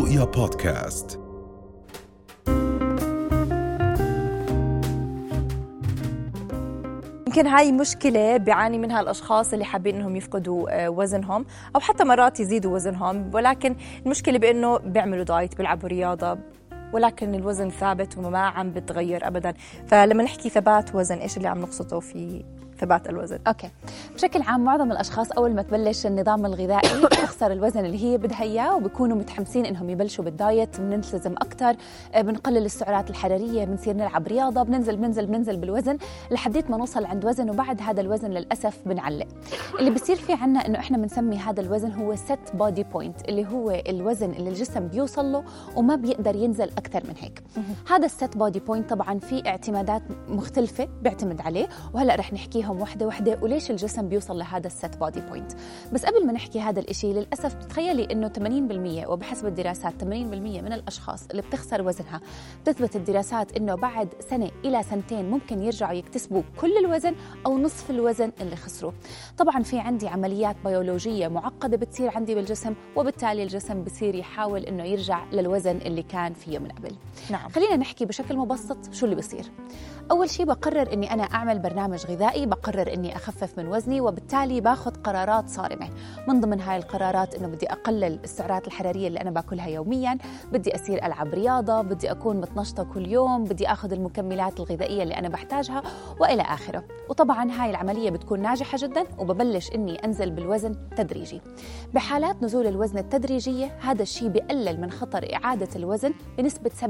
رؤيا بودكاست. يمكن هاي مشكلة بيعاني منها الأشخاص اللي حابين إنهم يفقدوا آه، وزنهم أو حتى مرات يزيدوا وزنهم ولكن المشكلة بإنه بيعملوا diet بيلعبوا رياضة ولكن الوزن ثابت وما عم بتغير أبدا. فلما نحكي ثبات وزن إيش اللي عم نقصده في ثبات الوزن. okay. بشكل عام معظم الأشخاص أول ما تبلش النظام الغذائي بتخسر الوزن اللي هي بدها إياه وبكونوا متحمسين إنهم يبلشوا بال diet بنلتزم أكثر آه، بنقلل السعرات الحرارية بنصير نلعب رياضة بننزل بننزل بننزل بالوزن لحديت ما نوصل عند وزن وبعد هذا الوزن للأسف بنعلق. اللي بصير في عنا إنه إحنا بنسمي هذا الوزن هو set body point اللي هو الوزن اللي الجسم بيوصل له وما بيقدر ينزل أكثر من هيك. هذا ال set body point طبعا في اعتمادات مختلفة بيعتمد عليه وهلأ رح نحكيهم وحدة وحدة وليش الجسم بيوصل لهذا ال set body point بس قبل ما نحكي هذا الإشي للأسف بتخيلي إنه 80% وبحسب الدراسات 80% من الأشخاص اللي بتخسر وزنها بتثبت الدراسات إنه بعد سنة إلى سنتين ممكن يرجعوا يكتسبوا كل الوزن أو نصف الوزن اللي خسروه. طبعا في عندي عمليات بيولوجية معقدة بتصير عندي بالجسم وبالتالي الجسم بصير يحاول إنه يرجع للوزن اللي كان فيه من قبل. نعم. خلينا نحكي بشكل مبسط شو اللي بصير. أول شيء بقرر إني أنا أعمل برنامج غذائي بقرر إني أخفف من وزني وبالتالي باخذ قرارات صارمة. من ضمن هاي القرارات إنه بدي أقلل السعرات الحرارية اللي أنا باكلها يوميا بدي اصير ألعب رياضة بدي أكون متنشطة كل يوم بدي آخذ المكملات الغذائية اللي أنا بحتاجها وإلى آخره. وطبعا هاي العملية بتكون ناجحة جدا وببلش إني أنزل بالوزن تدريجي. بحالات نزول الوزن التدريجية هذا الشيء بقلل من خطر إعادة الوزن بنسبة 70%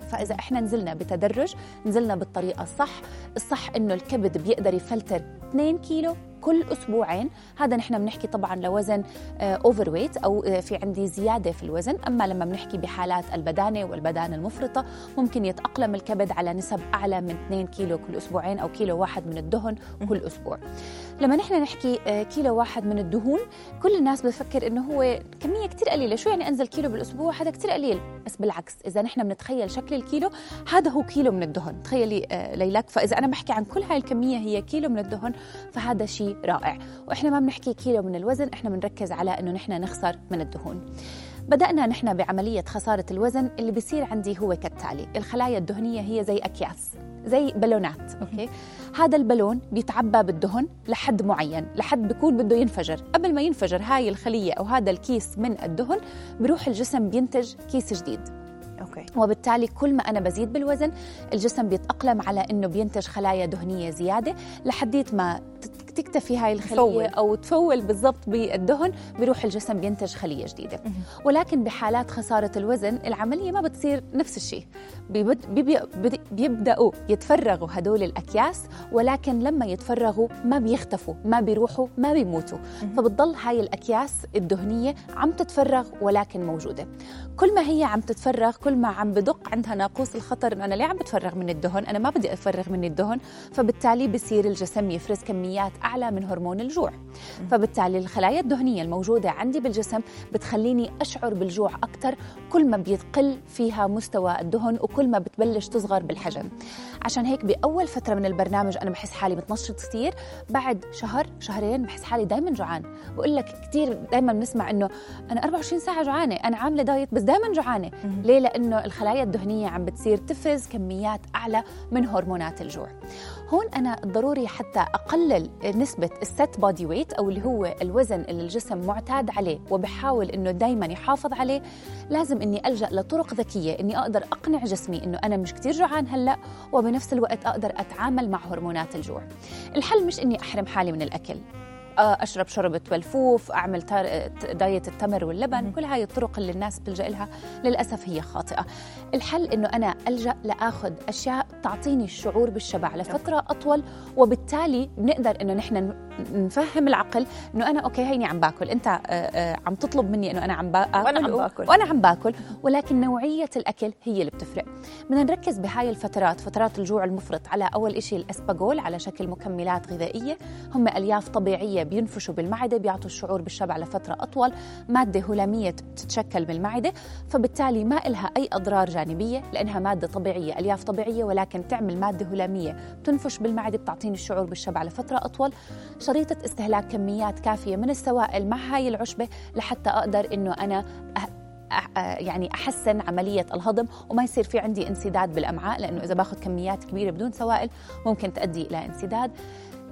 فإذا إحنا نزلنا بتدرج نزلنا بالطريقة الصح الصح إنه الكبد بيقدر يفلتر 2 كيلو كل أسبوعين. هذا نحن بنحكي طبعا لوزن overweight أو آه، في عندي زيادة في الوزن. أما لما بنحكي بحالات البدانة والبدانة المفرطة ممكن يتأقلم الكبد على نسب أعلى من 2 كيلو كل أسبوعين أو كيلو واحد من الدهن كل أسبوع. لما نحن نحكي آه، كيلو واحد من الدهون كل الناس بتفكر إنه هو كمية كثير قليلة. شو يعني أنزل كيلو بالأسبوع؟ هذا كثير قليل. بس بالعكس إذا نحن بنتخيل شكل الكيلو هذا هو كيلو من الدهن. تخيلي آه، ليلك. فإذا أنا بحكي عن كل هاي الكمية هي كيلو من الدهن فهذا شيء رائع. وإحنا ما بنحكي كيلو من الوزن إحنا بنركز على إنه نحن نخسر من الدهون. بدأنا نحن بعملية خسارة الوزن اللي بيصير عندي هو كالتالي. الخلايا الدهنية هي زي أكياس زي بالونات okay؟ هذا البالون بيتعبى بالدهن لحد معين لحد بيكون بده ينفجر. قبل ما ينفجر هاي الخلية أو هذا الكيس من الدهن بروح الجسم بينتج كيس جديد. okay. وبالتالي كل ما أنا بزيد بالوزن الجسم بيتأقلم على إنه بينتج خلايا دهنية زيادة لحديت ما تكتفي هاي الخلية تفول. أو تفول بالضبط بالدهن بيروح الجسم بينتج خلية جديدة. ولكن بحالات خسارة الوزن العملية ما بتصير نفس الشيء. بيبد- بيبي- بدي- بيبدأوا يتفرغوا هدول الأكياس ولكن لما يتفرغوا ما بيختفوا ما بيروحوا ما بيموتوا. فبتضل هاي الأكياس الدهنية عم تتفرغ ولكن موجودة. كل ما هي عم تتفرغ كل ما عم بدق عندها ناقوس الخطر إنه أنا ليه عم بتفرغ من الدهن؟ أنا ما بدي أفرغ من الدهن. فبالتالي بصير الجسم يفرز كميات أعلى من هرمون الجوع. فبالتالي الخلايا الدهنية الموجودة عندي بالجسم بتخليني أشعر بالجوع أكثر كل ما بيقل فيها مستوى الدهن وكل ما بتبلش تصغر بالحجم. عشان هيك بأول فترة من البرنامج أنا بحس حالي بتنشط كثير بعد شهر شهرين بحس حالي دائما جوعان. بقول لك كثير دائما بنسمع إنه أنا 24 ساعة جوعانة أنا عاملة دايت بس دائما جوعانة. ليه؟ لأنه الخلايا الدهنية عم بتصير تفرز كميات أعلى من هرمونات الجوع. هون أنا ضروري حتى أقلل نسبة الست بودي ويت أو اللي هو الوزن اللي الجسم معتاد عليه وبحاول إنه دائما يحافظ عليه لازم إني ألجأ لطرق ذكية إني أقدر أقنع جسمي إنه أنا مش كثير جوعان هلأ وبنفس الوقت أقدر أتعامل مع هرمونات الجوع. الحل مش إني أحرم حالي من الأكل. أشرب شوربة ملفوف أعمل. دايت التمر واللبن كل هاي الطرق اللي الناس بتلجأ لها للأسف هي خاطئة الحل إنه أنا ألجأ لآخذ أشياء تعطيني الشعور بالشبع لفترة أطول وبالتالي بنقدر إنه نحن نفهم العقل إنه أنا okay هيني عم باكل. أنت آه، آه، عم تطلب مني إنه أنا عم باكل؟ وأنا عم باكل. وأنا عم باكل. ولكن نوعية الأكل هي اللي بتفرق. بدنا نركز بهاي الفترات فترات الجوع المفرط على أول شيء الاسباجول على شكل مكملات غذائية. هم ألياف طبيعية بينفشوا بالمعدة بيعطوا الشعور بالشبع لفترة أطول. مادة هلاميه بتتشكل بالمعدة فبالتالي ما إلها أي أضرار جانبية لأنها مادة طبيعية ألياف طبيعية ولكن تعمل مادة هلاميه بتنفش بالمعدة بتعطيني الشعور بالشبع لفترة أطول. شريطة استهلاك كميات كافية من السوائل مع هاي العشبة لحتى أقدر إنه أنا أه- يعني أحسن عملية الهضم وما يصير في عندي انسداد بالأمعاء لأنه إذا باخذ كميات كبيرة بدون سوائل ممكن تؤدي إلى انسداد.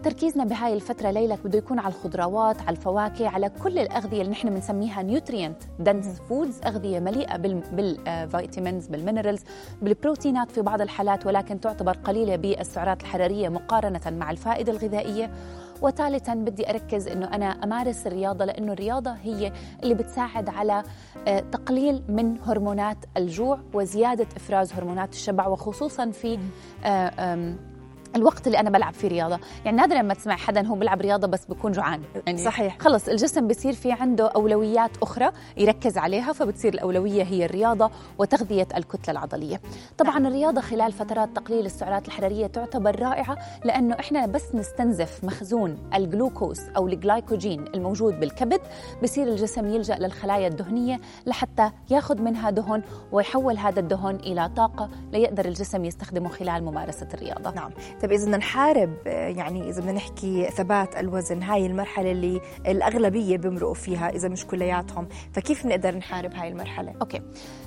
تركيزنا بهاي الفترة ليلك بده يكون على الخضروات على الفواكه على كل الأغذية اللي نحن بنسميها nutrient dense foods أغذية مليئة بال vitamins بال minerals بالبروتينات في بعض الحالات ولكن تعتبر قليلة بالسعرات الحرارية مقارنة مع الفائدة الغذائية. وثالثا بدي أركز إنه أنا أمارس الرياضة لأنه الرياضة هي اللي بتساعد على آه، تقليل من هرمونات الجوع وزيادة إفراز هرمونات الشبع وخصوصا في آه، الوقت اللي أنا بلعب فيه رياضة. يعني نادرا ما تسمع حدا هو بيلعب رياضة بس بكون جوعان. يعني صحيح. خلص الجسم بصير في عنده أولويات أخرى يركز عليها فبتصير الأولوية هي الرياضة وتغذية الكتلة العضلية. طبعا نعم. الرياضة خلال فترات تقليل السعرات الحرارية تعتبر رائعة لأنه إحنا بس نستنزف مخزون الجلوكوز أو الجلايكوجين الموجود بالكبد بصير الجسم يلجأ للخلايا الدهنية لحتى ياخذ منها دهن ويحول هذا الدهن إلى طاقة ليقدر الجسم يستخدمه خلال ممارسة الرياضة. نعم. طيب إذا بدنا نحارب يعني إذا بدنا نحكي ثبات الوزن هاي المرحلة اللي الأغلبية بيمرقوا فيها إذا مش كلياتهم فكيف نقدر نحارب هاي المرحلة؟ okay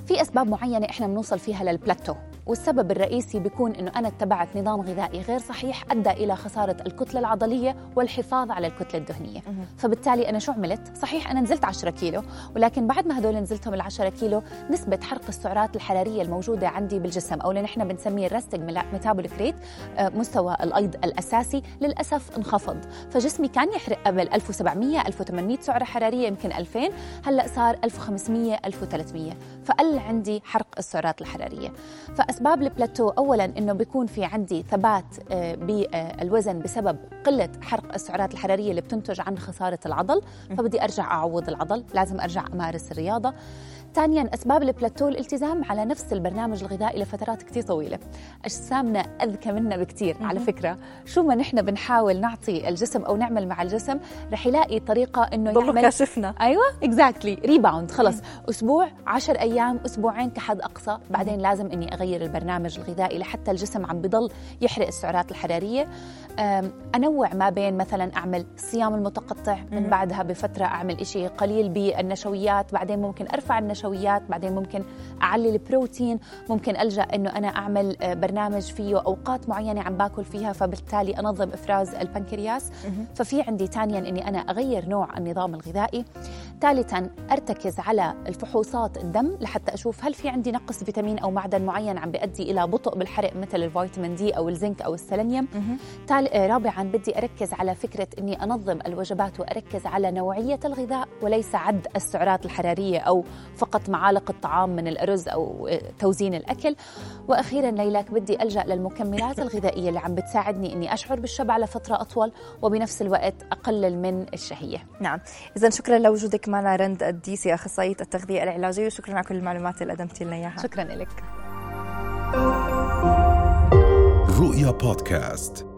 في أسباب معينة إحنا بنوصل فيها للبلاتو. والسبب الرئيسي بيكون إنه أنا اتبعت نظام غذائي غير صحيح أدى إلى خسارة الكتلة العضلية والحفاظ على الكتلة الدهنية. فبالتالي أنا شو عملت؟ صحيح أنا نزلت 10 كيلو ولكن بعد ما هدول نزلتهم ال 10 كيلو نسبة حرق السعرات الحرارية الموجودة عندي بالجسم أو اللي نحن بنسميه الرستنج ميتابوليك ريت مستوى الأيض الأساسي للأسف انخفض. فجسمي كان يحرق قبل 1700 1800 سعرة حرارية يمكن 2000 هلأ صار 1500 1300 فقل عندي حرق السعرات الحرارية. فاسباب البلاتو اولا إنه بيكون في عندي ثبات آه، بالوزن بسبب قلة حرق السعرات الحرارية اللي بتنتج عن خسارة العضل فبدي أرجع أعوض العضل لازم أرجع أمارس الرياضة. ثانيا أسباب البلاتو الالتزام على نفس البرنامج الغذائي لفترات كثير طويلة. أجسامنا أذكى منا بكثير على فكرة. شو ما نحن بنحاول نعطي الجسم أو نعمل مع الجسم رح يلاقي طريقة إنه يعمل كاشفنا. أيوه exactly rebound خلص. أسبوع 10 أيام أسبوعين كحد أقصى. بعدين لازم إني أغير البرنامج الغذائي لحتى الجسم عم بضل يحرق السعرات الحرارية. أنوع ما بين مثلا أعمل صيام المتقطع من بعدها بفترة أعمل إشي قليل بالنشويات بعدين ممكن أرفع النشويات. بعدين ممكن أعلي البروتين ممكن ألجأ إنه أنا أعمل آه، برنامج فيه أوقات معينة عم باكل فيها فبالتالي أنظم إفراز البنكرياس. ففي عندي ثانيا إني أنا أغير نوع النظام الغذائي. ثالثا أرتكز على الفحوصات الدم لحتى أشوف هل في عندي نقص فيتامين أو معدن معين عم بيؤدي إلى بطء بالحرق مثل الفيتامين دي أو الزنك أو السيلينيوم. آه، رابعا بدي أركز على فكرة إني أنظم الوجبات وأركز على نوعية الغذاء وليس عد السعرات الحرارية أو فقط معالق الطعام من الأرز أو آه، توزين الأكل. وأخيرا ليلك بدي ألجأ للمكملات الغذائية اللي عم بتساعدني إني أشعر بالشبع لفترة أطول وبنفس الوقت أقلل من الشهية. نعم. اذا شكرا لوجودك معنا رند الديسي أخصائية التغذية العلاجية وشكرا على كل المعلومات اللي قدمتي لنا إياها. شكرا لك رؤيا بودكاست.